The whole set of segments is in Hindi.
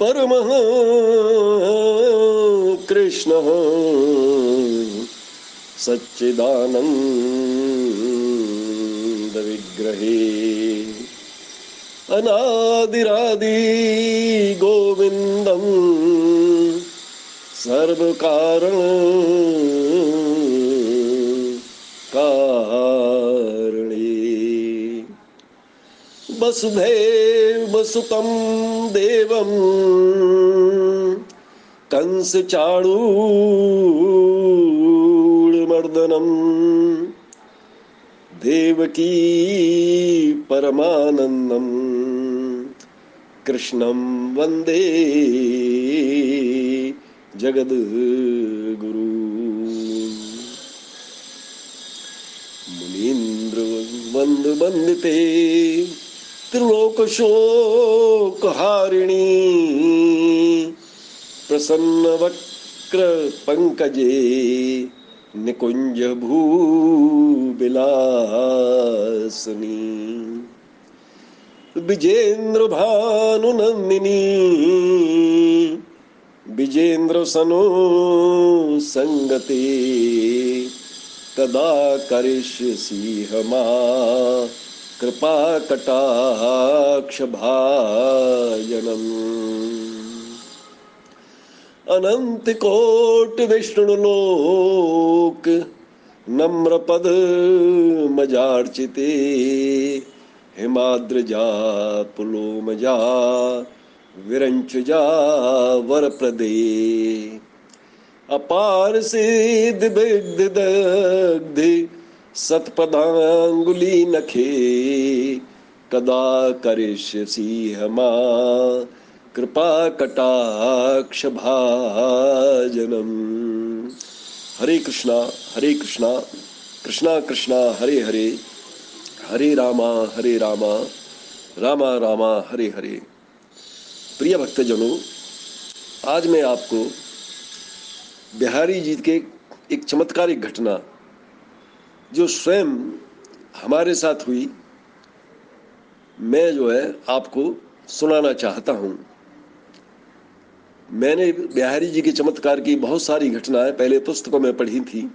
परमः कृष्णः सच्चिदानन्दविग्रहे अनादिरादि गोविन्दम् सर्वकारण वसुधैव वसुतं देवं। कंसचाणूरमर्दनम् देवकी परमानन्दम् कृष्णं वंदे जगद्गुरु। मुनीन्द्र वन्द वन्दिते त्रिलोकशोकहारिणी प्रसन्नवक्र पङ्कजे निकुञ्ज भूविलासनी विजेन्द्र भानुनन्दिनी विजेन्द्र सनो संगते कदा करिष्यसि हमा कृपा कटाक्ष भाजनम्। अनंत कोट विष्णुलोक नम्र पद मजार्चिते। हिमाद्रजा पुलोमजा विरंचुजा वर प्रदे। अपार सिद्ध सतपदांगुली नखे, कदा करिष्यसि हमा कृपा कटाक्ष भाजनम। हरे कृष्णा हरे कृष्णा कृष्णा कृष्णा, हरे हरे हरे रामा हरे रामा रामा रामा, हरे हरे। प्रिय भक्तजनों, आज मैं आपको बिहारी जी के एक चमत्कारिक घटना जो स्वयं हमारे साथ हुई, मैं जो है आपको सुनाना चाहता हूँ। मैंने बिहारी जी के चमत्कार की बहुत सारी घटनाएँ पहले पुस्तकों में पढ़ी थी।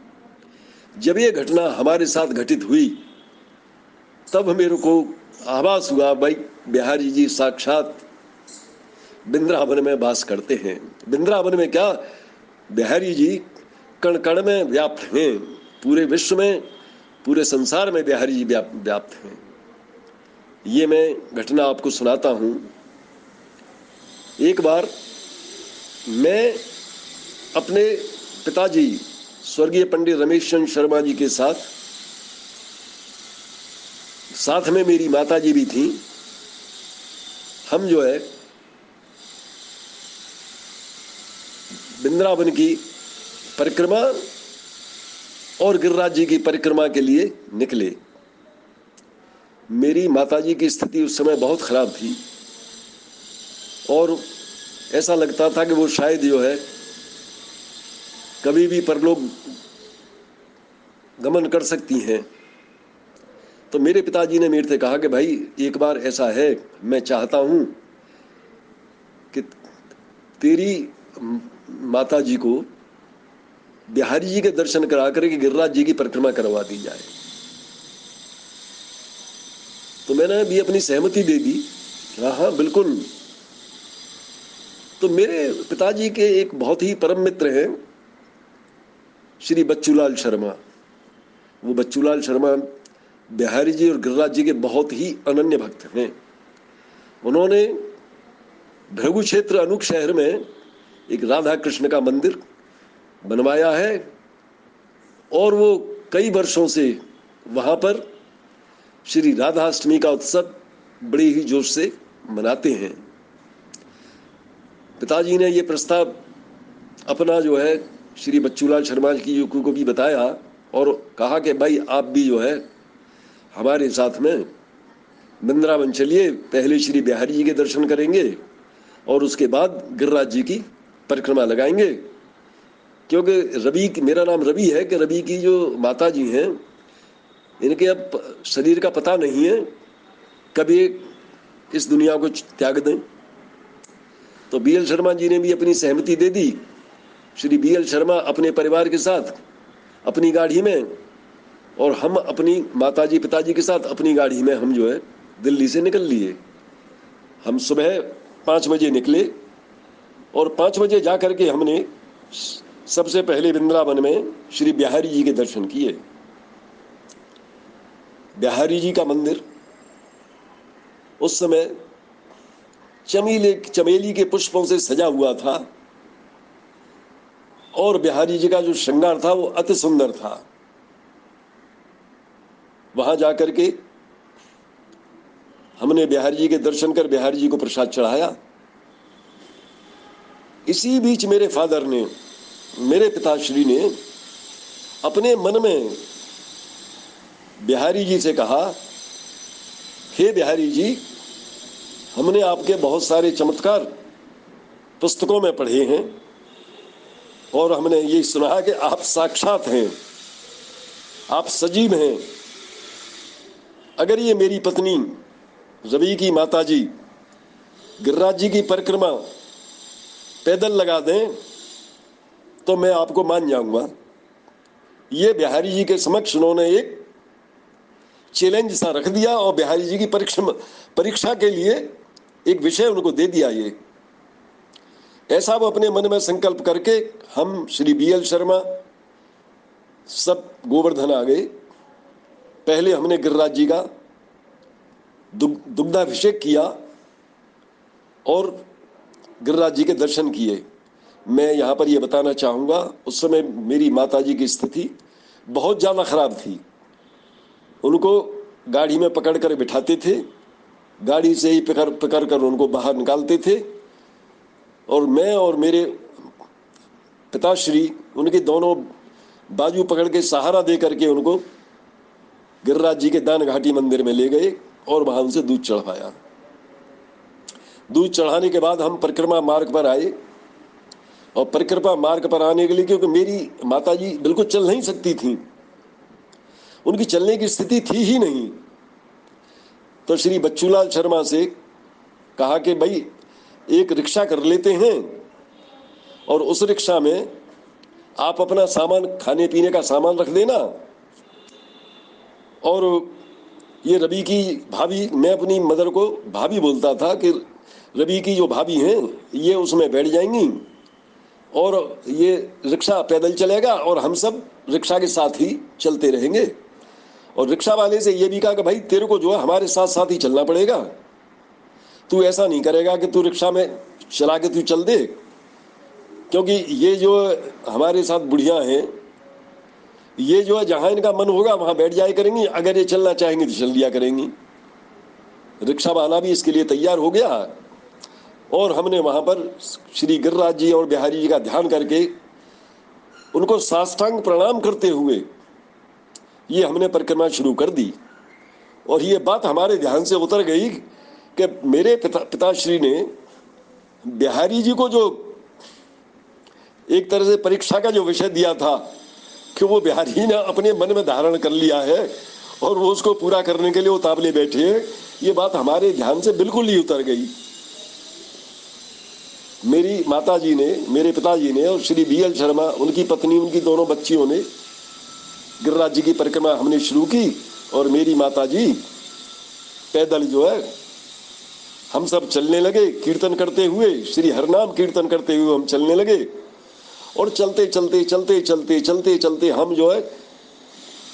जब ये घटना हमारे साथ घटित हुई, तब मेरे को आभास हुआ, भाई बिहारी जी साक्षात बिंद्रावन में वास करते हैं। बिंद्रावन में क्या? बिहारी जी कण कण में व्याप्त हैं। पूरे विश्व में पूरे संसार में बिहारी जी व्याप्त हैं। ये मैं घटना आपको सुनाता हूँ। एक बार मैं अपने पिताजी, स्वर्गीय पंडित रमेश चंद्र शर्मा जी के साथ साथ में मेरी माता जी भी थी। हम जो है, वृंदावन की परिक्रमा और गिरिराज जी की परिक्रमा के लिए निकले। मेरी माताजी की स्थिति उस समय बहुत खराब थी और ऐसा लगता था कि वो शायद जो है कभी भी परलोक गमन कर सकती हैं। तो मेरे पिताजी ने मेरे से कहा कि भाई, एक बार ऐसा है, मैं चाहता हूँ कि तेरी माता जी को बिहारी जी के दर्शन करा करके गिरिराज जी की परिक्रमा करवा दी जाए। तो मैंने भी अपनी सहमति दे दी हाँ हाँ बिल्कुल। तो मेरे पिताजी के एक बहुत ही परम मित्र हैं, श्री बच्चूलाल शर्मा। वो बच्चूलाल शर्मा बिहारी जी और गिरिराज जी के बहुत ही अनन्य भक्त हैं। उन्होंने भृगु क्षेत्र अनुक शहर में एक राधा कृष्ण का मंदिर बनवाया है और वो कई वर्षों से वहाँ पर श्री राधाष्टमी का उत्सव बड़े ही जोश से मनाते हैं। पिताजी ने ये प्रस्ताव अपना जो है श्री बच्चूलाल शर्मा की युग को भी बताया और कहा कि भाई आप भी जो है हमारे साथ में वृंदावन चलिए, पहले श्री बिहारी जी के दर्शन करेंगे और उसके बाद गिरिराज जी की परिक्रमा लगाएँगे। क्योंकि रवि, मेरा नाम रवि है कि रवि की जो माता जी हैं, इनके अब शरीर का पता नहीं है कभी इस दुनिया को त्याग दें। तो बी एल शर्मा जी ने भी अपनी सहमति दे दी। श्री बी एल शर्मा अपने परिवार के साथ, अपनी गाड़ी में, और हम अपनी माताजी, पिताजी के साथ अपनी गाड़ी में हम जो है, दिल्ली से निकल लिए। हम सुबह पाँच बजे निकले, और पाँच बजे जा करके हमने सबसे पहले वृंदावन में श्री बिहारी जी के दर्शन किए। बिहारी जी का मंदिर, उस समय चमेली चमेली के पुष्पों से सजा हुआ था और बिहारी जी का जो श्रृंगार था वो अति सुंदर था। वहाँ जाकर के हमने बिहारी जी के दर्शन कर बिहारी जी को प्रसाद चढ़ाया। इसी बीच मेरे फादर ने मेरे पिताश्री ने अपने मन में बिहारी जी से कहा, हे बिहारी जी, हमने आपके बहुत सारे चमत्कार पुस्तकों में पढ़े हैं और हमने ये सुना कि आप साक्षात हैं, आप सजीव हैं। अगर ये मेरी पत्नी रवि की माता जी गिरिराज जी की परिक्रमा पैदल लगा दें तो मैं आपको मान जाऊँगा। ये बिहारी जी के समक्ष उन्होंने एक चैलेंज सा रख दिया और बिहारी जी की परीक्षा परीक्षा के लिए एक विषय उनको दे दिया ये। ऐसा वो अपने मन में संकल्प करके हम श्री बी एल शर्मा सब गोवर्धन आ गए। पहले हमने गिरिराज जी का दुग्धाभिषेक किया और गिरिराज जी के दर्शन किए। मैं यहाँ पर यह बताना चाहूँगा, उस समय मेरी माता जी की स्थिति बहुत ज़्यादा खराब थी। उनको गाड़ी में पकड़ कर बिठाते थे, गाड़ी से ही पकड़ पकड़ कर उनको बाहर निकालते थे और मैं और मेरे पिताश्री उनके दोनों बाजू पकड़ के सहारा दे करके उनको गिरिराज जी के दान घाटी मंदिर में ले गए और वहाँ उनसे दूध चढ़वाया। दूध चढ़ाने के बाद हम परिक्रमा मार्ग पर आए। और परिक्रमा मार्ग पर आने के लिए, क्योंकि मेरी माता जी बिल्कुल चल नहीं सकती थी। उनकी चलने की स्थिति थी ही नहीं। तो श्री बच्चूलाल शर्मा से कहा कि भाई, एक रिक्शा कर लेते हैं और उस रिक्शा में आप अपना सामान खाने पीने का सामान रख देना। और ये रवि की भाभी, मैं अपनी मदर को भाभी बोलता था कि, रवि की जो भाभी हैं, ये उसमें बैठ जाएँगी। और ये रिक्शा पैदल चलेगा और हम सब रिक्शा के साथ ही चलते रहेंगे। और रिक्शा वाले से ये भी कहा कि भाई, तेरे को जो है हमारे साथ साथ ही चलना पड़ेगा। तू ऐसा नहीं करेगा कि तू रिक्शा में चला के तू चल दे। क्योंकि ये जो हमारे साथ बुढ़िया हैं, ये जो है जहाँ इनका मन होगा वहाँ बैठ जाया करेंगी। अगर ये चलना चाहेंगी तो चल दिया करेंगी। रिक्शा वाला भी इसके लिए तैयार हो गया। और हमने वहाँ पर श्री गिरिराज जी और बिहारी जी का ध्यान करके उनको साष्टांग प्रणाम करते हुए ये हमने परिक्रमा शुरू कर दी। और ये बात हमारे ध्यान से उतर गई कि मेरे पिता पिताश्री ने बिहारी जी को जो एक तरह से परीक्षा का जो विषय दिया था कि वो बिहारी ने अपने मन में धारण कर लिया है और वो उसको पूरा करने के लिए उतावले बैठे हैं, ये बात हमारे ध्यान से बिल्कुल ही उतर गई। मेरी माता जी ने, मेरे पिताजी ने और श्री बी एल शर्मा, उनकी पत्नी, उनकी दोनों बच्चियों ने गिरिराज जी की परिक्रमा हमने शुरू की और मेरी माता जी पैदल जो है, हम सब चलने लगे, कीर्तन करते हुए, श्री हरनाम कीर्तन करते हुए हम चलने लगे। और चलते चलते चलते चलते चलते चलते हम जो है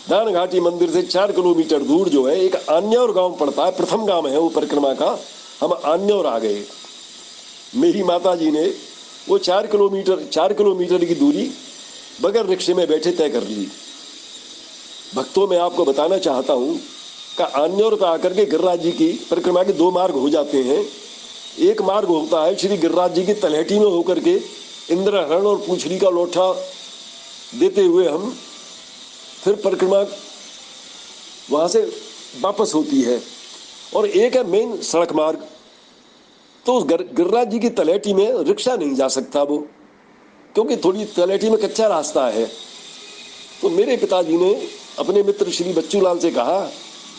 दान घाटी मंदिर से चार किलोमीटर दूर जो है, एक आन्यौर गाँव पड़ता है, प्रथम गाँव है वो परिक्रमा का, हम आन्यौर आ गए। मेरी माता जी ने वो चार किलोमीटर चार किलोमीटर की दूरी बगैर रिक्शे में बैठे तय कर ली। भक्तों, में आपको बताना चाहता हूँ का पे आकर के गिरिराज जी की परिक्रमा के दो मार्ग हो जाते हैं। एक मार्ग होता है श्री गिरिराज जी की तलहटी में होकर के इंद्र हरण और पूछड़ी का लोठा देते हुए हम फिर परिक्रमा वहाँ से वापस होती है। और एक है मेन सड़क मार्ग। तो उस गिरिराज जी की तलेटी में रिक्शा नहीं जा सकता वो, क्योंकि थोड़ी तलेटी में कच्चा रास्ता है। तो मेरे पिताजी ने अपने मित्र श्री बच्चूलाल से कहा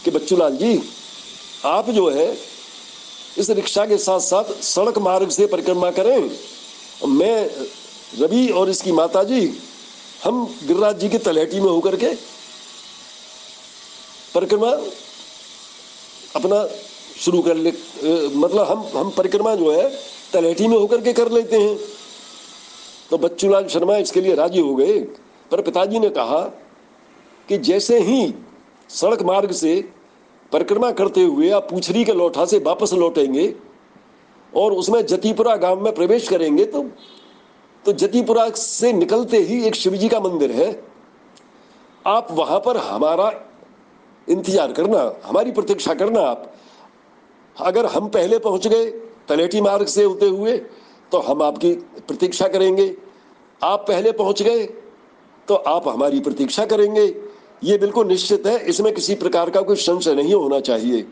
कि बच्चूलाल जी, आप जो है, इस रिक्शा के साथ साथ सड़क मार्ग से परिक्रमा करें। मैं रवि और इसकी माता जी हम गिरिराज जी की तलहटी में होकर के परिक्रमा अपना शुरू कर ले मतलब हम हम परिक्रमा जो है तलहटी में होकर के कर लेते हैं। तो बच्चूलाल शर्मा इसके लिए राज़ी हो गए, पर पिताजी ने कहा कि जैसे ही सड़क मार्ग से परिक्रमा करते हुए आप पूछरी के लौठा से वापस लौटेंगे और उसमें जतीपुरा गाँव में प्रवेश करेंगे तो तो जतीपुरा से निकलते ही एक शिव जी का मंदिर है। आप वहाँ पर हमारा इंतज़ार करना, हमारी प्रतीक्षा करना आप। अगर हम पहले पहुँच गए तलेटी मार्ग से होते हुए तो हम आपकी प्रतीक्षा करेंगे। आप पहले पहुँच गए तो आप हमारी प्रतीक्षा करेंगे। ये बिल्कुल निश्चित है, इसमें किसी प्रकार का कोई संशय नहीं होना चाहिए।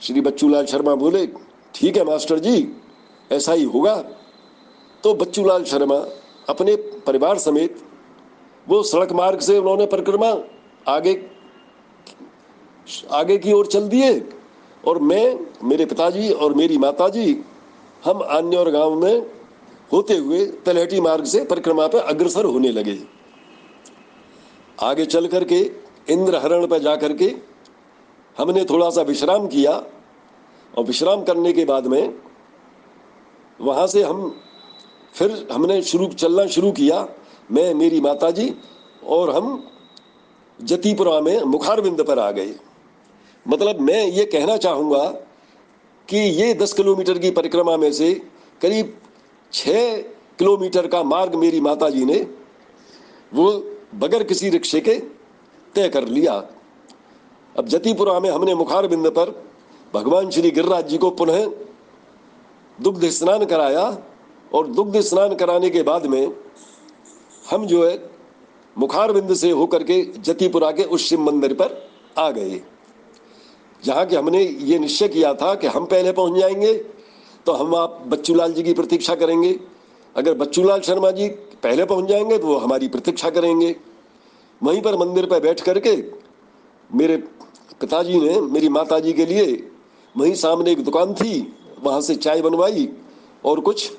श्री बच्चूलाल शर्मा बोले, ठीक है, मास्टर जी, ऐसा ही होगा। तो बच्चूलाल शर्मा अपने परिवार समेत वो सड़क मार्ग से उन्होंने परिक्रमा आगे आगे की ओर चल दिए। और मैं, मेरे पिताजी और मेरी माताजी, हम अन्य गाँव में होते हुए तलहटी मार्ग से परिक्रमा पर अग्रसर होने लगे। आगे चल करके इंद्र हरण पर जाकर के हमने थोड़ा सा विश्राम किया और विश्राम करने के बाद में वहाँ से हम फिर हमने शुरू, चलना शुरू किया, मैं, मेरी माताजी और हम जतीपुरा में मुखारबिंद पर आ गए। मतलब मैं ये कहना चाहूँगा कि ये दस किलोमीटर की परिक्रमा में से करीब छः किलोमीटर का मार्ग मेरी माता जी ने वो बगैर किसी रिक्शे के तय कर लिया। अब जतिपुरा में हमने मुखार बिंद पर भगवान श्री गिरिराज जी को पुनः दुग्ध स्नान कराया और दुग्ध स्नान कराने के बाद में हम जो है मुखार बिंद से होकर के जतिपुरा के उस शिव मंदिर पर आ गए। जहाँ के हमने ये निश्चय किया था कि हम पहले पहुँच जाएँगे तो हम आप बच्चूलाल जी की प्रतीक्षा करेंगे। अगर बच्चूलाल शर्मा जी पहले पहुँच जाएँगे तो वो हमारी प्रतीक्षा करेंगे। वहीं पर मंदिर पर बैठ करके मेरे पिताजी ने, मेरी माताजी के लिए वहीं सामने एक दुकान थी, वहाँ से चाय बनवाई और कुछ,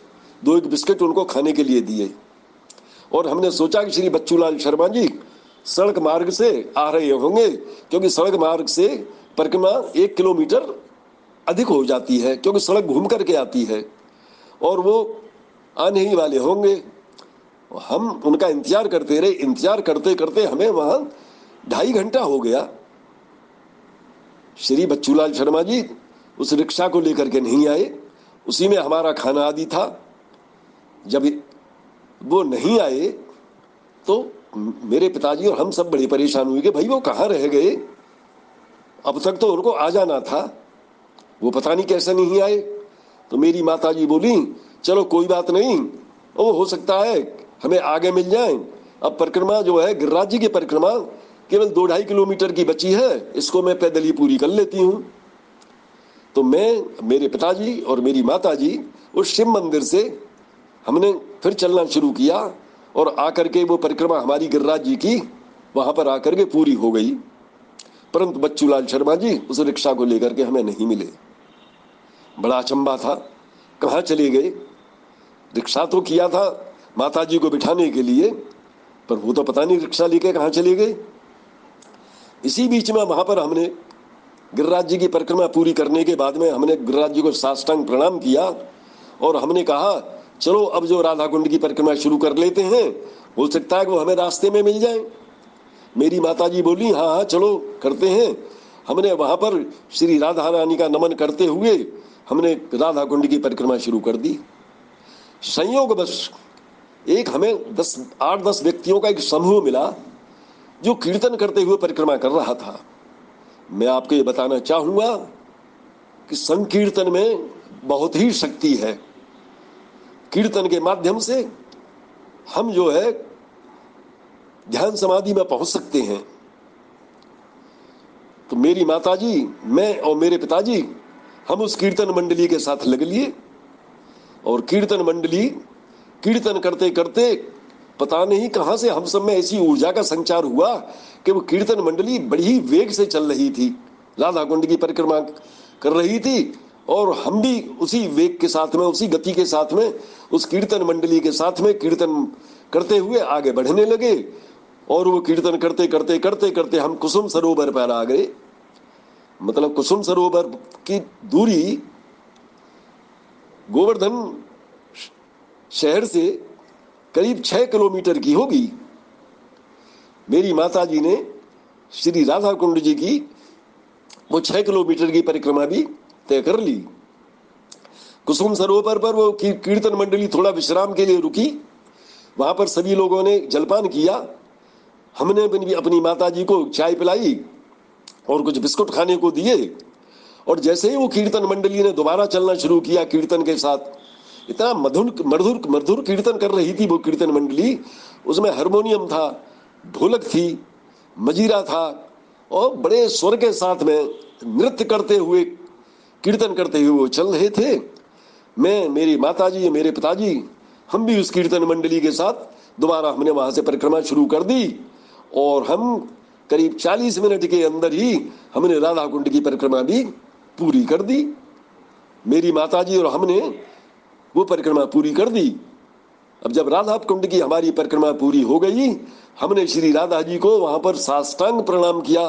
दो एक बिस्किट उनको खाने के लिए दिए। और हमने सोचा कि श्री बच्चूलाल शर्मा जी सड़क मार्ग से आ रहे होंगे, क्योंकि सड़क मार्ग से परिक्रमा एक किलोमीटर अधिक हो जाती है, क्योंकि सड़क घूम करके आती है, और वो आने ही वाले होंगे। हम उनका इंतज़ार करते रहे, इंतज़ार करते करते हमें वहाँ ढाई घंटा हो गया। श्री बच्चूलाल शर्मा जी उस रिक्शा को लेकर के नहीं आए। उसी में हमारा खाना आदि था। जब वो नहीं आए तो मेरे पिताजी और हम सब बड़े परेशान हुए कि भाई वो कहाँ रह गए? अब तक तो उनको आ जाना था। वो पता नहीं कैसे नहीं आए। तो मेरी माता जी बोली, चलो कोई बात नहीं। वो हो सकता है हमें आगे मिल जाए। अब परिक्रमा जो है गिरिराज जी की परिक्रमा, केवल दो ढाई किलोमीटर की बची है। इसको मैं पैदल ही पूरी कर लेती हूँ। तो मैं, मेरे पिताजी और मेरी माता जी उस शिव मंदिर से हमने फिर चलना शुरू किया और आकर के वो परिक्रमा हमारी गिरिराज जी की, वहाँ पर आकर के पूरी हो गई। परंतु बच्चूलाल शर्मा जी, उस रिक्शा को लेकर के हमें नहीं मिले। बड़ा अचंबा था। कहाँ चले गए? रिक्शा तो किया था माता जी को बिठाने के लिए, पर वो तो पता नहीं रिक्शा लेके कहाँ चले गए। इसी बीच में वहाँ पर हमने गिरिराज जी की परिक्रमा पूरी करने के बाद में हमने गिरिराज जी को साष्टांग प्रणाम किया और हमने कहा, चलो, अब जो राधा कुंड की परिक्रमा शुरू कर लेते हैं, हो सकता है कि वो हमें रास्ते में मिल जाए। मेरी माता जी बोली हाँ हाँ चलो, करते हैं। हमने वहाँ पर श्री राधा रानी का नमन करते हुए हमने राधा कुंड की परिक्रमा शुरू कर दी। संयोग बस, एक हमें दस, आठ, दस व्यक्तियों का एक समूह मिला, जो कीर्तन करते हुए परिक्रमा कर रहा था। मैं आपको ये बताना चाहूँगा कि संकीर्तन में बहुत ही शक्ति है। कीर्तन के माध्यम से हम जो है ध्यान समाधि में पहुँच सकते हैं। तो मेरी माताजी, मैं और मेरे पिताजी, हम उस कीर्तन मंडली के साथ लग लिए और कीर्तन मंडली, कीर्तन करते करते पता नहीं कहाँ से हम सब में ऐसी ऊर्जा का संचार हुआ कि वो कीर्तन मंडली बड़ी वेग से चल रही थी। राधा कुंड की परिक्रमा कर रही थी और हम भी उसी वेग के साथ में, उसी गति के साथ में, उस कीर्तन मंडली के साथ में कीर्तन करते हुए आगे बढ़ने लगे। और वो कीर्तन करते करते करते करते हम कुसुम सरोवर पर आ गए। मतलब कुसुम सरोवर की दूरी गोवर्धन शहर से करीब छह किलोमीटर की होगी। मेरी माता जी ने श्री राधा कुंड जी की वो छह किलोमीटर की परिक्रमा भी तय कर ली। कुसुम सरोवर पर वो कीर्तन मंडली थोड़ा विश्राम के लिए रुकी। वहाँ पर सभी लोगों ने जलपान किया। हमने भी अपनी माता जी को चाय पिलाई और कुछ बिस्कुट खाने को दिए। और जैसे ही वो कीर्तन मंडली ने दोबारा चलना शुरू किया कीर्तन के साथ, इतना मधुर मधुर मधुर कीर्तन कर रही थी वो कीर्तन मंडली। उसमें हारमोनियम था, ढोलक थी, मजीरा था और बड़े स्वर के साथ में नृत्य करते हुए, कीर्तन करते हुए वो चल रहे थे। मैं, मेरी माता जी मेरे पिताजी, हम भी उस कीर्तन मंडली के साथ दोबारा हमने वहाँ से परिक्रमा शुरू कर दी। और हम करीब 40 मिनट के अंदर ही हमने राधा कुंड की परिक्रमा भी पूरी कर दी। मेरी माता जी और हमने वो परिक्रमा पूरी कर दी। अब जब राधा कुंड की हमारी परिक्रमा पूरी हो गई, हमने श्री राधा जी को वहाँ पर साष्टांग प्रणाम किया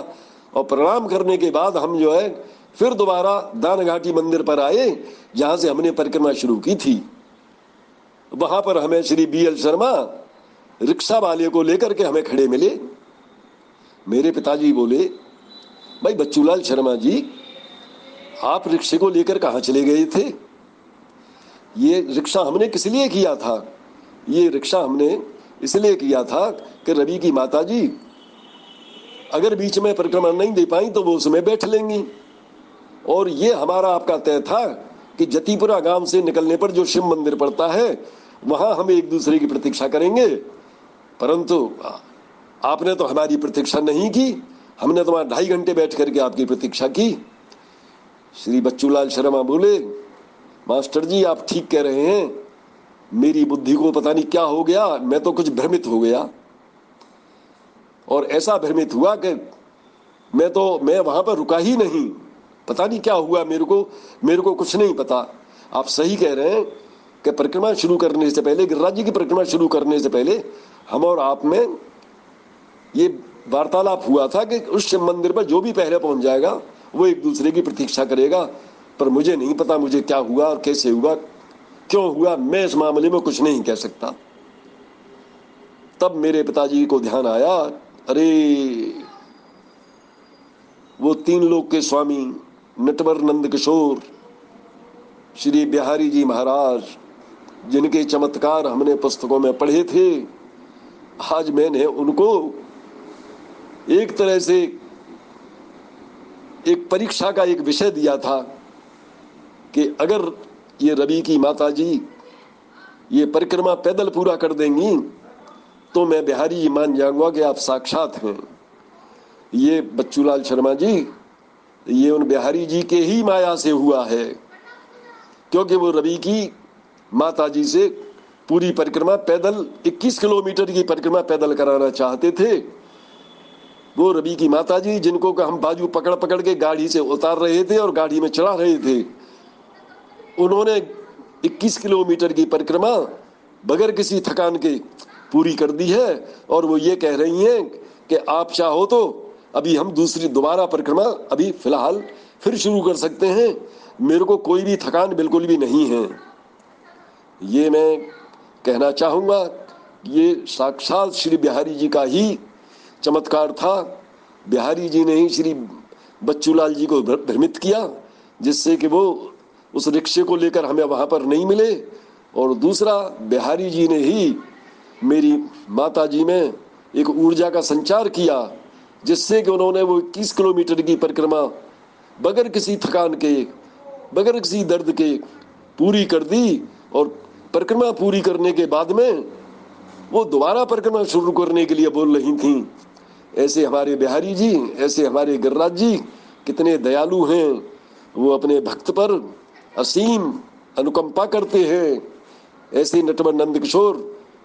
और प्रणाम करने के बाद हम जो है फिर दोबारा दान घाटी मंदिर पर आए, जहाँ से हमने परिक्रमा शुरू की थी। वहाँ पर हमें Shri B L Sharma rickshaw वाले को लेकर के हमें खड़े मिले। मेरे पिताजी बोले, भाई बच्चूलाल शर्मा जी, आप रिक्शे को लेकर कहा चले गए थे? ये रिक्शा हमने किस लिए किया था? ये रिक्शा हमने इसलिए किया था कि रवि की माता जी, अगर बीच में परिक्रमा नहीं दे पाई तो वो उसमें बैठ लेंगी। और ये हमारा आपका तय था कि जतीपुरा गाँव से निकलने पर जो शिव मंदिर पड़ता है, वहाँ हम एक दूसरे की प्रतीक्षा करेंगे। परंतु, आपने तो हमारी प्रतीक्षा नहीं की। हमने तो वहाँ ढाई घंटे बैठ करके आपकी प्रतीक्षा की। श्री बच्चूलाल शर्मा बोले, मास्टर जी, आप ठीक कह रहे हैं। मेरी बुद्धि को पता नहीं क्या हो गया। मैं तो कुछ भ्रमित हो गया। और ऐसा भ्रमित हुआ कि मैं तो मैं वहाँ पर रुका ही नहीं। पता नहीं क्या हुआ, मेरे को मेरे को कुछ नहीं पता। आप सही कह रहे हैं कि परिक्रमा शुरू करने से पहले, गिरिराज जी की परिक्रमा शुरू करने से पहले हम और आप में ये वार्तालाप हुआ था कि उस शिव मंदिर पर जो भी पहले पहुँच जाएगा, वो एक दूसरे की प्रतीक्षा करेगा, पर मुझे नहीं पता मुझे क्या हुआ और कैसे हुआ, क्यों हुआ, मैं इस मामले में कुछ नहीं कह सकता। तब मेरे पिताजी को ध्यान आया, अरे, वो तीन लोग के स्वामी नटवर नंद किशोर, श्री बिहारी जी महाराज, जिनके चमत्कार हमने पुस्तकों में पढ़े थे आज मैंने उनको एक तरह से एक परीक्षा का एक विषय दिया था कि अगर ये रवि की माता जी ये परिक्रमा पैदल पूरा कर देंगी तो मैं बिहारी मान जाऊँगा कि आप साक्षात हैं। ये बच्चूलाल शर्मा जी, ये उन बिहारी जी के ही माया से हुआ है, क्योंकि वो रवि की माता जी से पूरी परिक्रमा पैदल 21 किलोमीटर की परिक्रमा पैदल कराना चाहते थे। वो रवि की माता जी जिनको हम बाजू पकड़ पकड़ के गाड़ी से उतार रहे थे और गाड़ी में चढ़ा रहे थे। उन्होंने 21 किलोमीटर की परिक्रमा बगैर किसी थकान के पूरी कर दी है और वो ये कह रही हैं कि आप चाहो तो अभी हम दूसरी दोबारा परिक्रमा अभी फ़िलहाल फिर शुरू कर सकते हैं। मेरे को कोई भी थकान बिल्कुल भी नहीं है। ये मैं कहना चाहूँगा, ये साक्षात श्री बिहारी जी का ही चमत्कार था। बिहारी जी ने ही श्री बच्चूलाल जी को भ्रमित किया, जिससे कि वो उस रिक्शे को लेकर हमें वहाँ पर नहीं मिले। और दूसरा, बिहारी जी ने ही मेरी माता जी में एक ऊर्जा का संचार किया, जिससे कि उन्होंने वो इक्कीस किलोमीटर की परिक्रमा बगैर किसी थकान के, बगैर किसी दर्द के पूरी कर दी और परिक्रमा पूरी करने के बाद में वो दोबारा परिक्रमा शुरू करने के लिए बोल रही थी। ऐसे हमारे बिहारी जी, ऐसे हमारे गिरिराज जी, कितने दयालु हैं। वो अपने भक्त पर असीम अनुकंपा करते हैं। ऐसे नटवर नंद किशोर,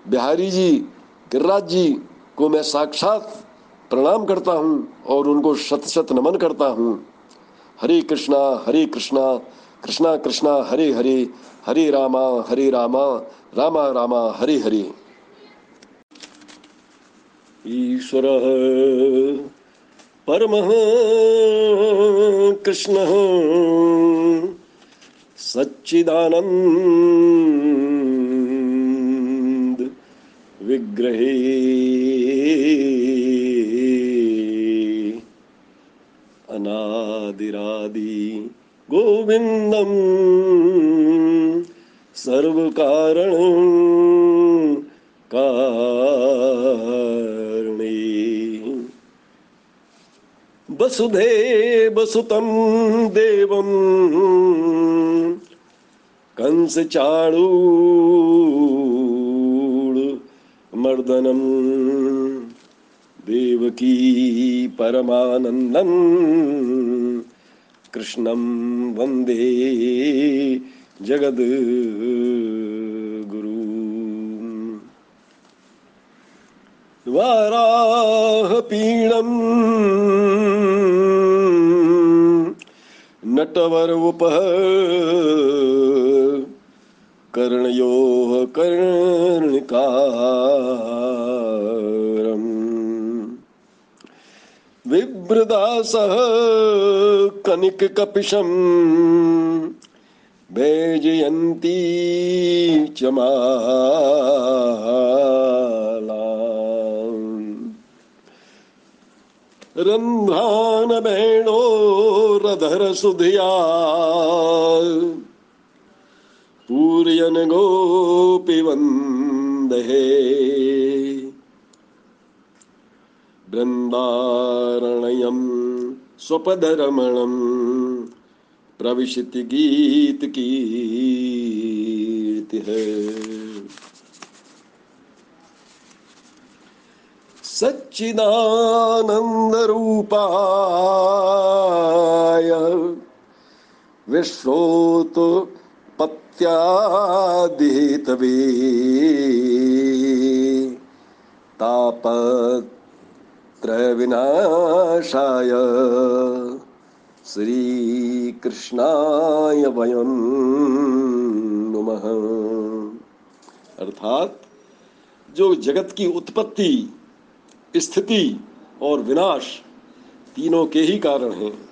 बिहारी जी, गिरिराज जी को मैं साक्षात प्रणाम करता हूँ और उनको शत शत नमन करता हूँ। हरे कृष्णा हरे कृष्णा कृष्णा कृष्णा, हरे हरे हरे रामा हरे रामा रामा रामा, हरे हरे। ईश्वर परम कृष्ण सच्चिदानंद विग्रहे। अनादिरादि गोविंदम। सर्वकारण कारणे। वसुधेवसुतं देवं। कंसचाणूर मर्दनम् देवकी परमानन्दम्। कृष्णं वंदे जगद्गुरु वाराहपीणम् नटवरवुपः कर्णयोः कर्णिकारम् विभ्रदासः कनिककपिशम् भेजयन्ती च मालाम् रन्ध्रानवेणोरधरसुधिया पूरयन् गोपिवन्दहे बृन्दारणयं स्वपदरमणम् प्रविशति गीत कीर्ति है। सच्चिदानंद रूपाय विश्रोत पत्यादितवे तापत्र विनाशाय श्री कृष्णाय वयम नमः। अर्थात, जो जगत की उत्पत्ति, स्थिति और विनाश तीनों के ही कारण हैं।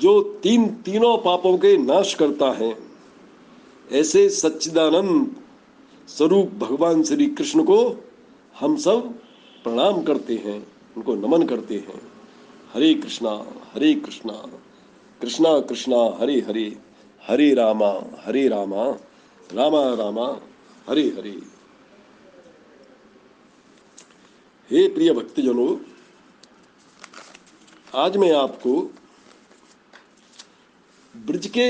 जो तीन तीनों पापों के नाश करता है, ऐसे सच्चिदानंद स्वरूप भगवान श्री कृष्ण को हम सब प्रणाम करते हैं, उनको नमन करते हैं। हरे कृष्णा हरे कृष्णा कृष्णा कृष्णा, हरे हरे हरे रामा हरे रामा रामा रामा, हरे हरे। हे प्रिय भक्तजनों, आज मैं आपको ब्रज के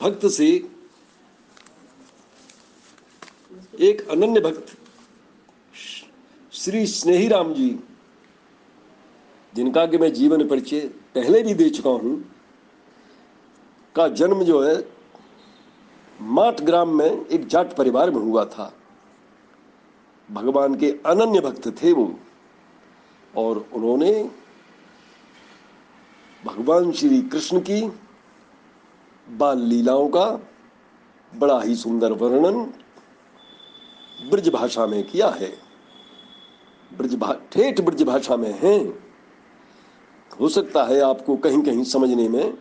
भक्त से एक अनन्य भक्त श्री स्नेही राम जी, जिनका कि मैं जीवन परिचय पहले भी दे चुका हूँ, का जन्म जो है, माट ग्राम में एक जाट परिवार में हुआ था। भगवान के अनन्य भक्त थे वो, और उन्होंने भगवान श्री कृष्ण की बाल लीलाओं का बड़ा ही सुंदर वर्णन ब्रज भाषा में किया है। ठेठ ब्रज भाषा में है। हो सकता है आपको कहीं कहीं समझने में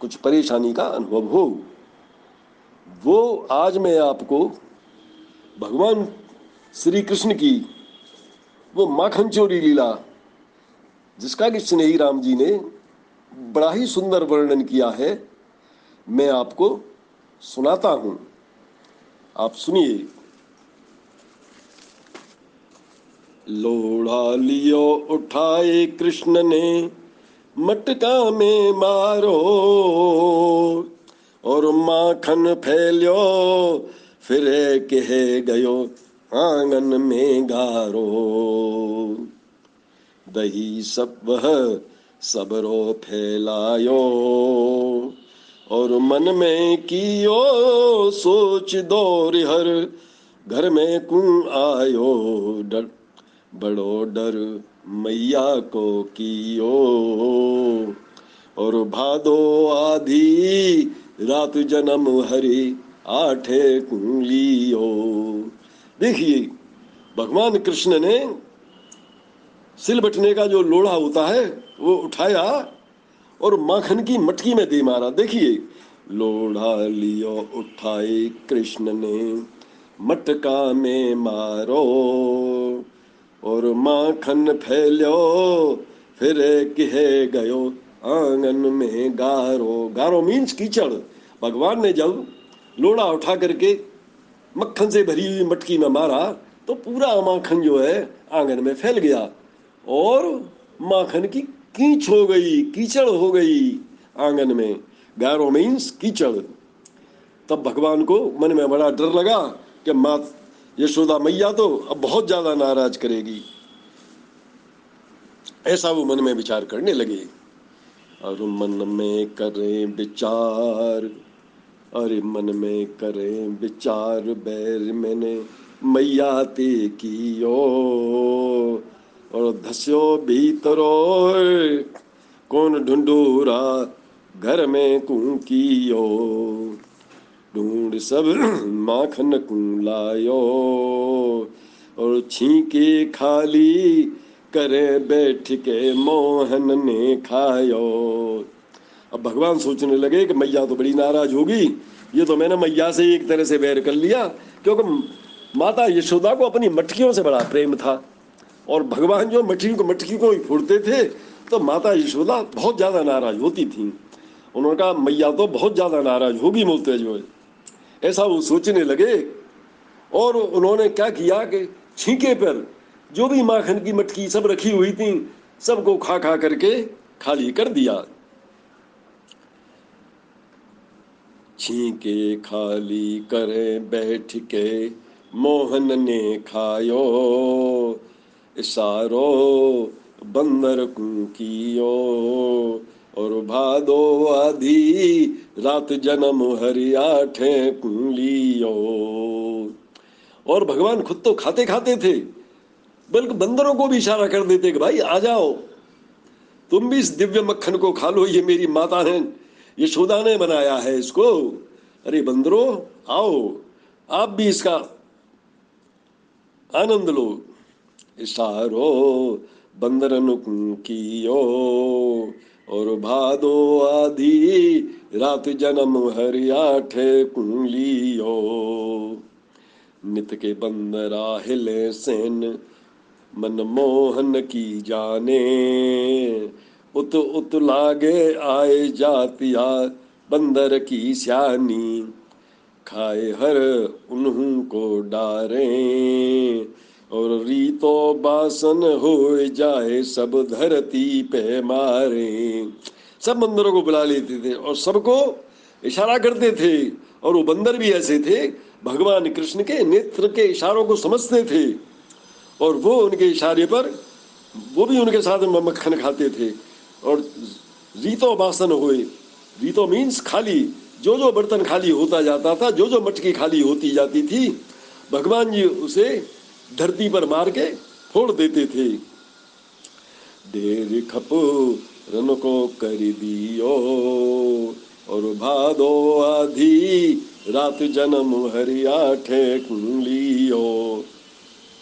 कुछ परेशानी का अनुभव हो। वो आज मैं आपको भगवान श्री कृष्ण की वो माखन चोरी लीला, जिसका कि स्नेही राम जी ने बड़ा ही सुंदर वर्णन किया है, मैं आपको सुनाता हूँ। आप सुनिए। लोढ़ा लियो उठाए कृष्ण ने, मटका में मारो। और माखन फैलियो, फिर कह गयो, आँगन में गारो। दही सब सबरो फैलायो, और मन में कियो, सोच दो रिहर, घर में कुं आयो डर बड़ो डर मैया को कियो। और भादो आधी रात जन्म हरि आठे कुंगलियो देखिए, भगवान कृष्ण ने सिल बटने का जो लोढ़ा होता है, वो उठाया और माखन की मटकी में दे मारा। देखिए, लोढ़ा लियो उठाए कृष्ण ने, मटका में मारो। और माखन फैलो फिर कहे गयो, आँगन में गारो। गारो मीन्स कीचड़। भगवान ने जब लोड़ा उठा करके मक्खन से भरी हुई मटकी में मारा तो पूरा माखन जो है, आँगन में फैल गया। और माखन की कीच हो गई, कीचड़ हो गई आँगन में। गारो मीन्स कीचड़। तब भगवान को मन में बड़ा डर लगा कि माँ यशोदा मैया तो अब बहुत ज़्यादा नाराज़ करेगी। ऐसा वो मन में विचार करने लगे। और मन में करें विचार, अरे मन में करें विचार बैर मैंने मैया ते कियो और धस्यो भीतरो कौन ढूंढूरा घर में कुकियो ढूंढ सब माखन लायो और छीके खाली करे बैठ के मोहन ने खायो। अब भगवान सोचने लगे कि मैया तो बड़ी नाराज़ होगी। ये तो मैंने मैया से एक तरह से बैर कर लिया, क्योंकि माता यशोदा को अपनी मटकियों से बड़ा प्रेम था। और भगवान जो मटकी को मटकी को ही फोड़ते थे तो माता यशोदा बहुत ज़्यादा नाराज़ होती थी। उन्होंने कहा, मैया तो बहुत ज़्यादा नाराज़ होगी मोते जो है ऐसा वो सोचने लगे और उन्होंने क्या किया कि छीके पर जो भी माखन की मटकी सब रखी हुई थी, सबको खा खा करके खाली कर दिया। छीके खाली करे बैठ के मोहन ने खायो, इशारो बंदर कियो और भादो आधी रात जन्म हरिया ठे कुलियो और। भगवान खुद तो खाते खाते थे, बल्कि बंदरों को भी इशारा कर देते कि भाई आ जाओ। तुम भी इस दिव्य मक्खन को खा लो, ये मेरी माता ने यशोदा ने बनाया है इसको। अरे बंदरो, आओ, आप भी इसका आनंद लो। इशारो बंदरन कियो और भादो आधी रात जन्म हरिया ठे कुलियो नित के बंदरा हिले सेन, मन मोहन की जाने। उत उत लागे आए जातिया बंदर की श्यानी खाए हर उन्हों को डारे। और रीतो बासन हो जाए, सब धरती पे मारे। सब बंदरों को बुला लेते थे और सबको इशारा करते थे और वो बंदर भी ऐसे थे, भगवान कृष्ण के नेत्र के इशारों को समझते थे और वो उनके इशारे पर, वो भी उनके साथ मक्खन खाते थे। और रीतो बासन हुए, रीतो मीन्स खाली। जो जो बर्तन खाली होता जाता था जो जो मटकी खाली होती जाती थी, भगवान जी उसे धरती पर मार के फोड़ देते थे। देर खप रन को कर दियो और भादो आधी रात जन्म हरिया लियो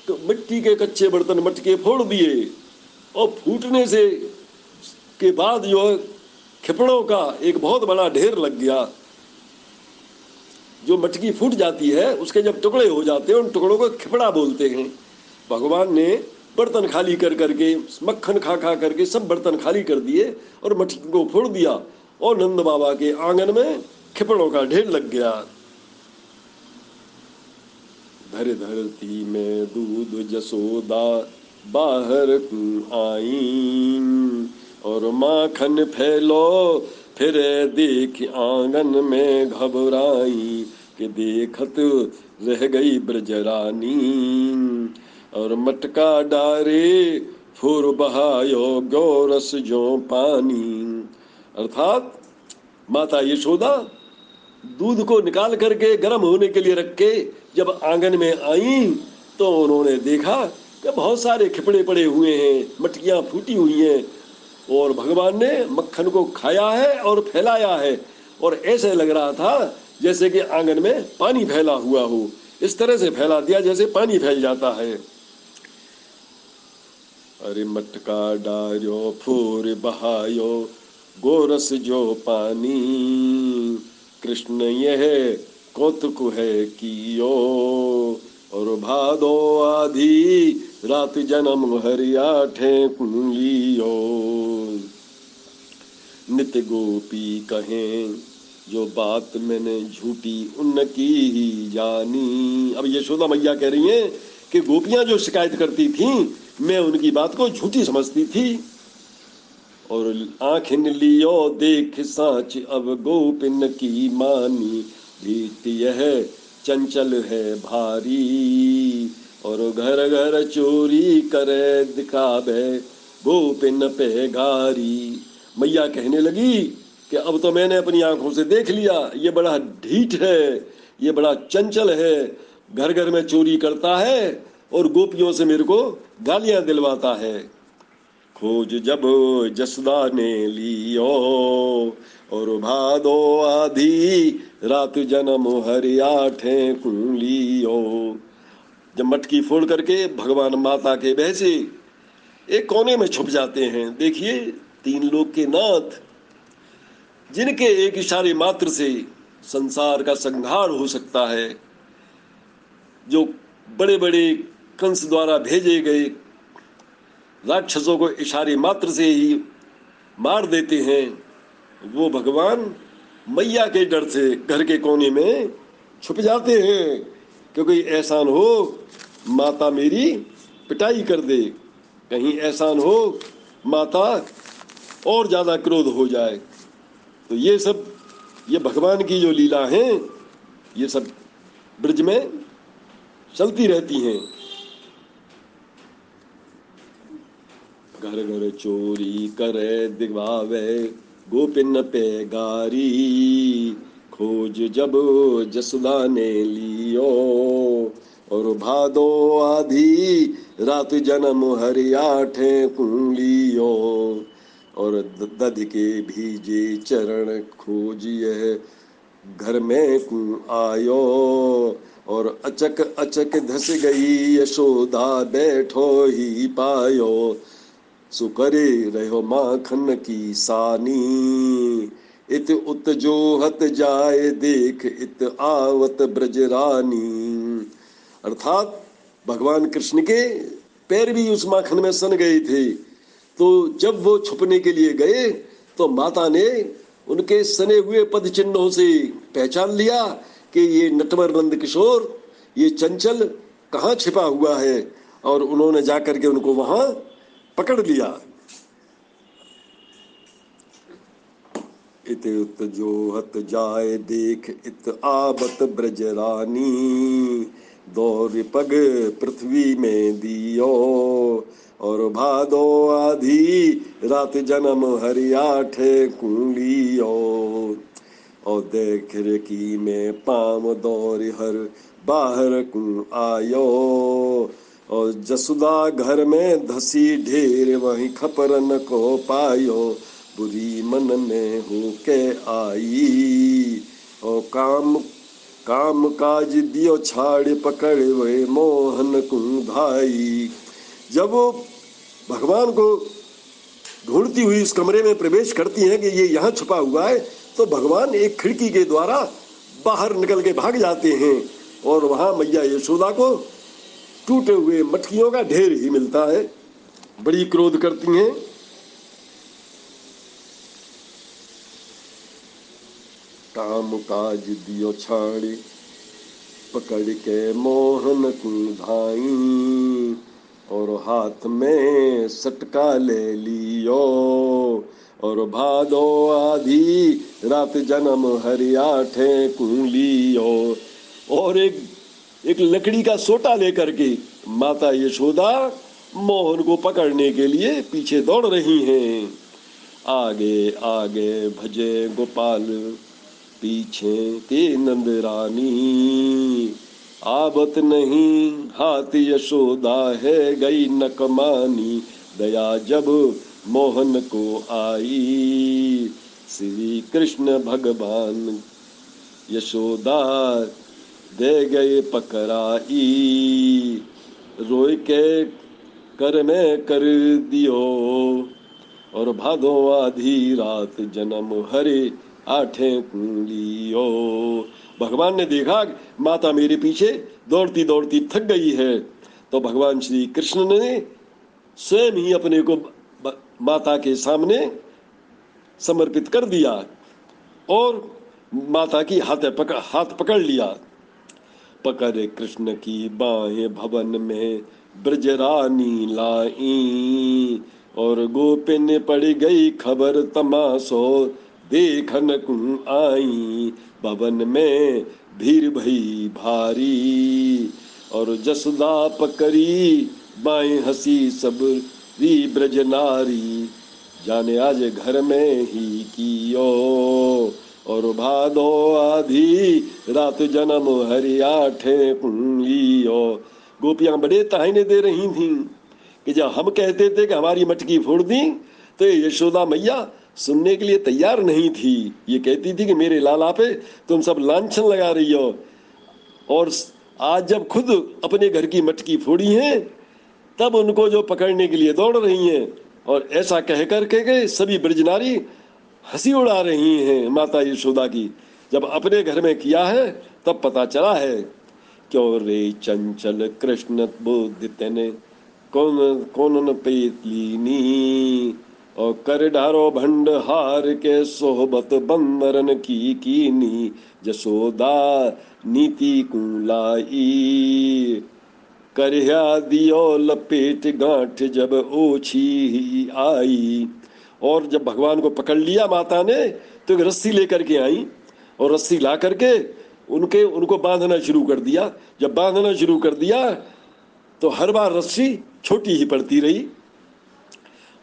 तो मिट्टी के कच्चे बर्तन मटके फोड़ दिए और फूटने से के बाद जो खिपड़ों का एक बहुत बड़ा ढेर लग गया। जो मटकी फूट जाती है, उसके जब टुकड़े हो जाते हैं, उन टुकड़ों को खिपड़ा बोलते हैं। भगवान ने बर्तन खाली कर करके, मक्खन खा खा करके सब बर्तन खाली कर दिए और मटकी को फोड़ दिया और नंद बाबा के आँगन में खिपड़ों का ढेर लग गया। धर धरती में दूध जसोदा बाहर आई और माखन फैलो फिर देख आँगन में घबराई कि देखत रह गई ब्रजरानी। और मटका डारे, फुर बहायो गौरस जो पानी। अर्थात माता यशोदा, दूध को निकाल करके गर्म होने के लिए रख के जब आँगन में आई तो उन्होंने देखा कि बहुत सारे खिपड़े पड़े हुए हैं, मटकियाँ फूटी हुई हैं और भगवान ने मक्खन को खाया है और फैलाया है। और ऐसे लग रहा था जैसे कि आँगन में पानी फैला हुआ हो। इस तरह से फैला दिया जैसे पानी फैल जाता है। अरे मटका डारो फूर बहायो, गोरस जो पानी। कृष्ण, यह कौतुक है कियो और भादो आधी रात जन्म हरिया नित्य गोपी कहें, जो बात मैंने झूठी उनकी ही जानी। अब यशोदा मैया कह रही हैं कि गोपियाँ जो शिकायत करती थी, मैं उनकी बात को झूठी समझती थी। और आखिन लियो देख साच, अब गोपिन की मानी, भीत यह चंचल है भारी और घर घर चोरी करे दिखावे गोपिन पे गारी मैया कहने लगी कि अब तो मैंने अपनी आँखों से देख लिया, ये बड़ा ढीठ है, ये बड़ा चंचल है, घर घर में चोरी करता है और गोपियों से मेरे को गालियाँ दिलवाता है। खोज जब जसदा ने लियो, और भादो आधी रात जन्म हरियाठे लियो। जब मटकी फोड़ करके भगवान माता के बहसे एक कोने में छुप जाते हैं। देखिए, तीन लोग के नाथ, जिनके एक इशारे मात्र से संसार का संहार हो सकता है, जो बड़े बड़े कंस द्वारा भेजे गए राक्षसों को इशारे मात्र से ही मार देते हैं। वो भगवान मैया के डर से घर के कोने में छुप जाते हैं। क्योंकि एहसान हो, माता मेरी पिटाई कर दे। कहीं एहसान हो, माता और ज़्यादा क्रोध हो जाए। तो ये सब, ये भगवान की जो लीला है, ये सब ब्रज में चलती रहती हैं। घर घर चोरी करे दिवावे गोपिन पे गारी। खोज जब जसुदा ने लियो, और भादो आधी रात जन्म हरियाठे कुलियो और दध के भीजे चरण खोजिए, घर में कु आयो। और अचक अचक धस गई यशोदा, बैठो ही पायो। सुकरे रहो माखन की सानी। इत उत जो हत जाए देख, इत आवत ब्रजरानी अर्थात भगवान कृष्ण के पैर भी उस माखन में सन गए थे। तो जब वो छुपने के लिए गए तो माता ने उनके सने हुए पद चिन्हों से पहचान लिया कि ये नटवर नंद किशोर, ये चंचल कहाँ छिपा हुआ है। और उन्होंने जाकर के उनको वहाँ पकड़ लिया। इत उत जो हत जाए देख, इत आबत ब्रजरानी दौर पग पृथ्वी में दियो, और भादो आधी रात जन्म हरियाठ कुलियो और देख की में पाम दौर हर बाहर कु आयो। और जसुदा घर में धसी ढेर वही खपरन को पायो, बुरी मन में हो के आई। और काम काम काज दियो छाड़ पकड़ वे मोहन कुंधाई जब वो भगवान को ढूंढती हुई उस कमरे में प्रवेश करती हैं कि ये यहाँ छुपा हुआ है तो भगवान एक खिड़की के द्वारा बाहर निकल के भाग जाते हैं। और वहाँ मैया यशोदा को टूटे हुए मटकियों का ढेर ही मिलता है। बड़ी क्रोध करती हैं। काम काज दियो छाड़ी पकड़ के मोहन कुधाई, और हाथ में सटका ले लियो। और भादो आधी रात जन्म हरियाठे कुलियो और एक एक लकड़ी का सोटा लेकर के माता यशोदा मोहन को पकड़ने के लिए पीछे दौड़ रही हैं। आगे आगे, भजे गोपाल, पीछे के नंद रानी आबत नहीं, हाथ यशोदा है गई नकमानी। दया जब मोहन को आई, श्री कृष्ण भगवान। यशोदा दे गए पकड़ाई। रोय के कर में कर दियो। और भादो आधी रात जन्म हरे आठे कुंलियो भगवान ने देखा, माता मेरे पीछे दौड़ती दौड़ती थक गई है। तो भगवान श्री कृष्ण ने स्वयं ही अपने को माता के सामने समर्पित कर दिया और माता की हाथ पकड़ हाथ पकड़ लिया। पकड़े कृष्ण की बाहें भवन में, ब्रजरानी लाई। और गोपिन पड़ गई खबर तमाशो, देखन कुं आई। भवन में भीड़ भई भारी। और जसदा पकड़ी बाएँ हसी सब री ब्रज नारी जाने आज घर में ही कियो। और भादो आधी रात जन्म हरियाठे पुंलियो गोपियाँ बड़े ताहने दे रही थी कि जब हम कहते थे कि हमारी मटकी फोड़ दी तो यशोदा मैया सुनने के लिए तैयार नहीं थी। ये कहती थी कि मेरे लाला पे तुम सब लांछन लगा रही हो। और आज जब खुद अपने घर की मटकी फोड़ी है, तब उनको जो पकड़ने के लिए दौड़ रही हैं। और ऐसा कह कर के सभी ब्रजनारी हँसी उड़ा रही हैं माता यशोदा की। जब अपने घर में किया है, तब पता चला है, क्यों रे चंचल कृष्ण बुद्ध तेने कौन कौन पेतलीनी और कर डारो भंड हार के सोहबत बंदरन की कीनी, जसोदा नीति कुलाई करया दियो लपेट गांठ जब ओछी ही आई। और जब भगवान को पकड़ लिया माता ने तो एक रस्सी लेकर के आई और रस्सी ला करके उनके, उनको बांधना शुरू कर दिया। जब बांधना शुरू कर दिया तो हर बार रस्सी छोटी ही पड़ती रही।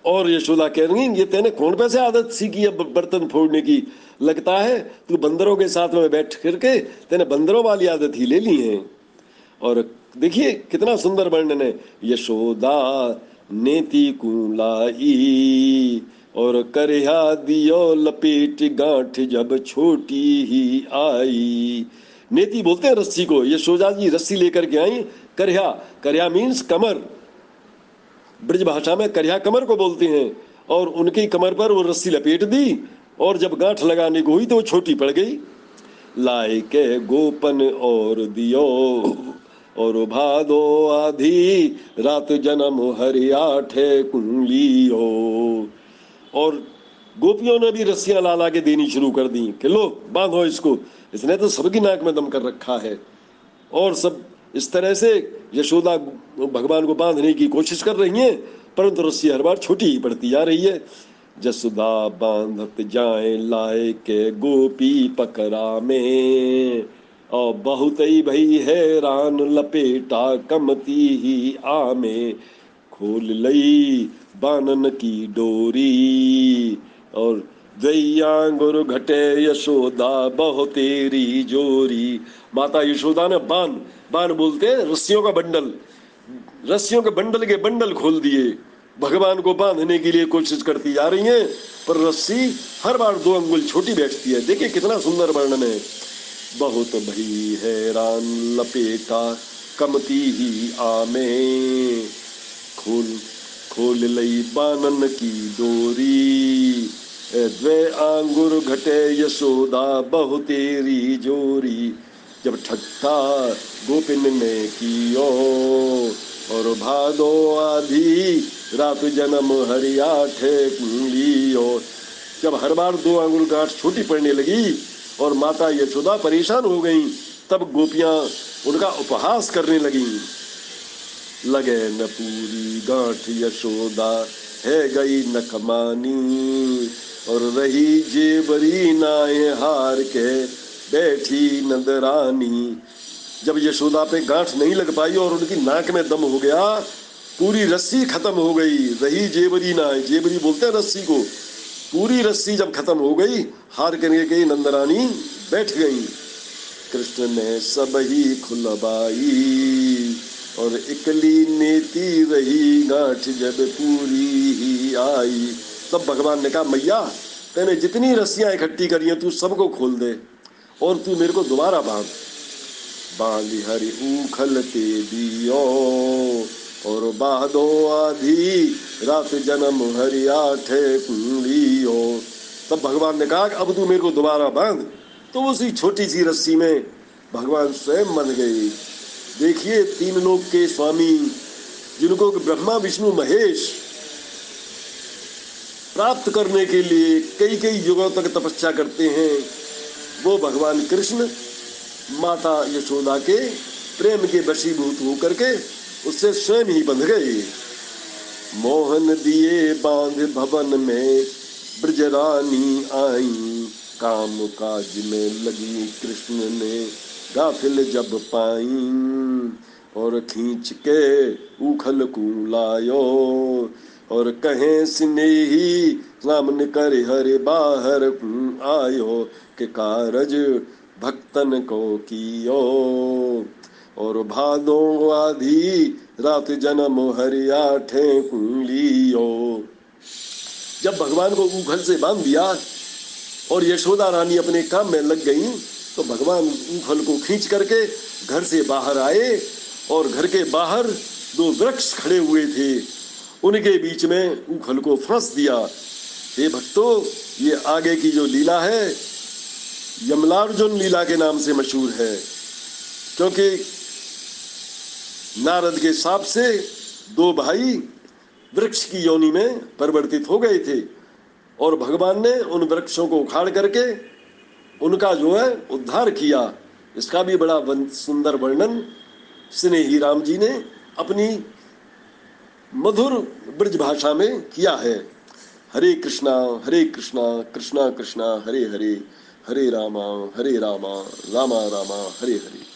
और यशोदा कह रही, ये तेने कौन पैसे आदत सीखी है बर्तन फोड़ने की? लगता है तू बंदरों के साथ में बैठ करके तेने बंदरों वाली आदत ही ले ली है। और देखिए कितना सुंदर वर्णन है। यशोदा नेति कुलाई और करया दियो लपेट गांठ जब छोटी ही आई। नेति बोलते हैं रस्सी को यशोदा जी रस्सी लेकर के आई। करया करया मीन्स कमर। ब्रज भाषा में करया कमर को बोलते हैं। और उनकी कमर पर वो रस्सी लपेट दी और जब गांठ लगाने को हुई तो वो छोटी पड़ गई। लाए के गोपन और दियो और भादो आधी। रात जन्म हरियाठे कुंलियो और गोपियों ने भी रस्सियाँ ला ला के देनी शुरू कर दी कि लो, बांधो इसको। इसने तो सबकी नाक में दम कर रखा है। और सब इस तरह से यशोदा भगवान को बांधने की कोशिश कर रही है, परंतु रस्सी हर बार छोटी ही पड़ती जा रही है। जसुदा बांधत जाए लाए के गोपी पकड़ा में। और बहुत ही भई हैरान लपेटा कमती ही आमे खोल लई, बानन की डोरी। और दैया गुरु घटे यशोदा बहुत तेरी जोरी। माता यशोदा ने बान बान बोलते हैं, रस्सियों का बंडल। रस्सियों के बंडल के बंडल खोल दिए। भगवान को बांधने के लिए कोशिश करती जा रही है, पर रस्सी हर बार दो अंगुल छोटी बैठती है। देखिए कितना सुंदर वर्णन है। बहुत भई हैरान लपेटा, कमती ही आमे। खोल खोल लई बानन की डोरी। द्वे आंगुर घटे यशोदा बहुतेरी जोरी। जब ठट्ठा गोपिन ने कियो और भादो आधी, रात जन्म हरिया लियो जब हर बार दो आंगुल गांठ छोटी पड़ने लगी और माता यशोदा परेशान हो गई, तब गोपियाँ उनका उपहास करने लगी। लगे न पूरी गांठ यशोदा, है गई नखमानी और रही जेबरी नाए हार के, बैठी नंदरानी। जब यशोदा पे गांठ नहीं लग पाई और उनकी नाक में दम हो गया, पूरी रस्सी खत्म हो गई। रही जेबरी ना जेबरी बोलते हैं रस्सी को। पूरी रस्सी जब खत्म हो गई, हार करके गई नंदरानी, बैठ गई। कृष्ण ने सब ही खुलबाई और इकली नेति रही, गांठ जब पूरी ही आई। तब भगवान ने कहा, मैया, तेने जितनी रस्सियाँ इकट्ठी करी हैं, तू सबको खोल दे और तू मेरे को दोबारा बाँध। बांधी हरि उखल ते दियो और बादो आधी, रात जन्म हरि आठे कुंडियो तब भगवान ने कहा, अब तू मेरे को दोबारा बाँध। तो उसी छोटी सी रस्सी में भगवान स्वयं बन गए। देखिए तीन लोग के स्वामी, जिनको ब्रह्मा, विष्णु, महेश प्राप्त करने के लिए कई कई युगों तक तपस्या करते हैं, वो भगवान कृष्ण, माता यशोदा के प्रेम के वशीभूत होकर के उससे स्वयं ही बंध गए। मोहन दिए बाँध भवन में, ब्रजरानी आई, काम काज में लगी कृष्ण ने गाफिल जब पाई और खींच के उखल को लायो। और कहे, स्नेही, सामने कर हरे बाहर आयो, के कारज भक्तन को कियो। और भादो आधी रात जन्म हरिया ठेकुलियो जब भगवान को उखल से बाँध दिया और यशोदा रानी अपने काम में लग गई तो भगवान फल को खींच करके घर से बाहर आए और घर के बाहर दो वृक्ष खड़े हुए थे। उनके बीच में उखल को फंस दिया। हे भक्तो, ये आगे की जो लीला है, यमलार्जुन लीला के नाम से मशहूर है। क्योंकि नारद के साप से दो भाई वृक्ष की योनि में परिवर्तित हो गए थे और भगवान ने उन वृक्षों को उखाड़ करके उनका जो है, उद्धार किया। इसका भी बड़ा सुंदर वर्णन स्नेही राम जी ने अपनी मधुर ब्रज भाषा में किया है। हरे कृष्णा हरे कृष्णा कृष्णा कृष्णा, हरे हरे हरे रामा हरे रामा रामा रामा, हरे हरे।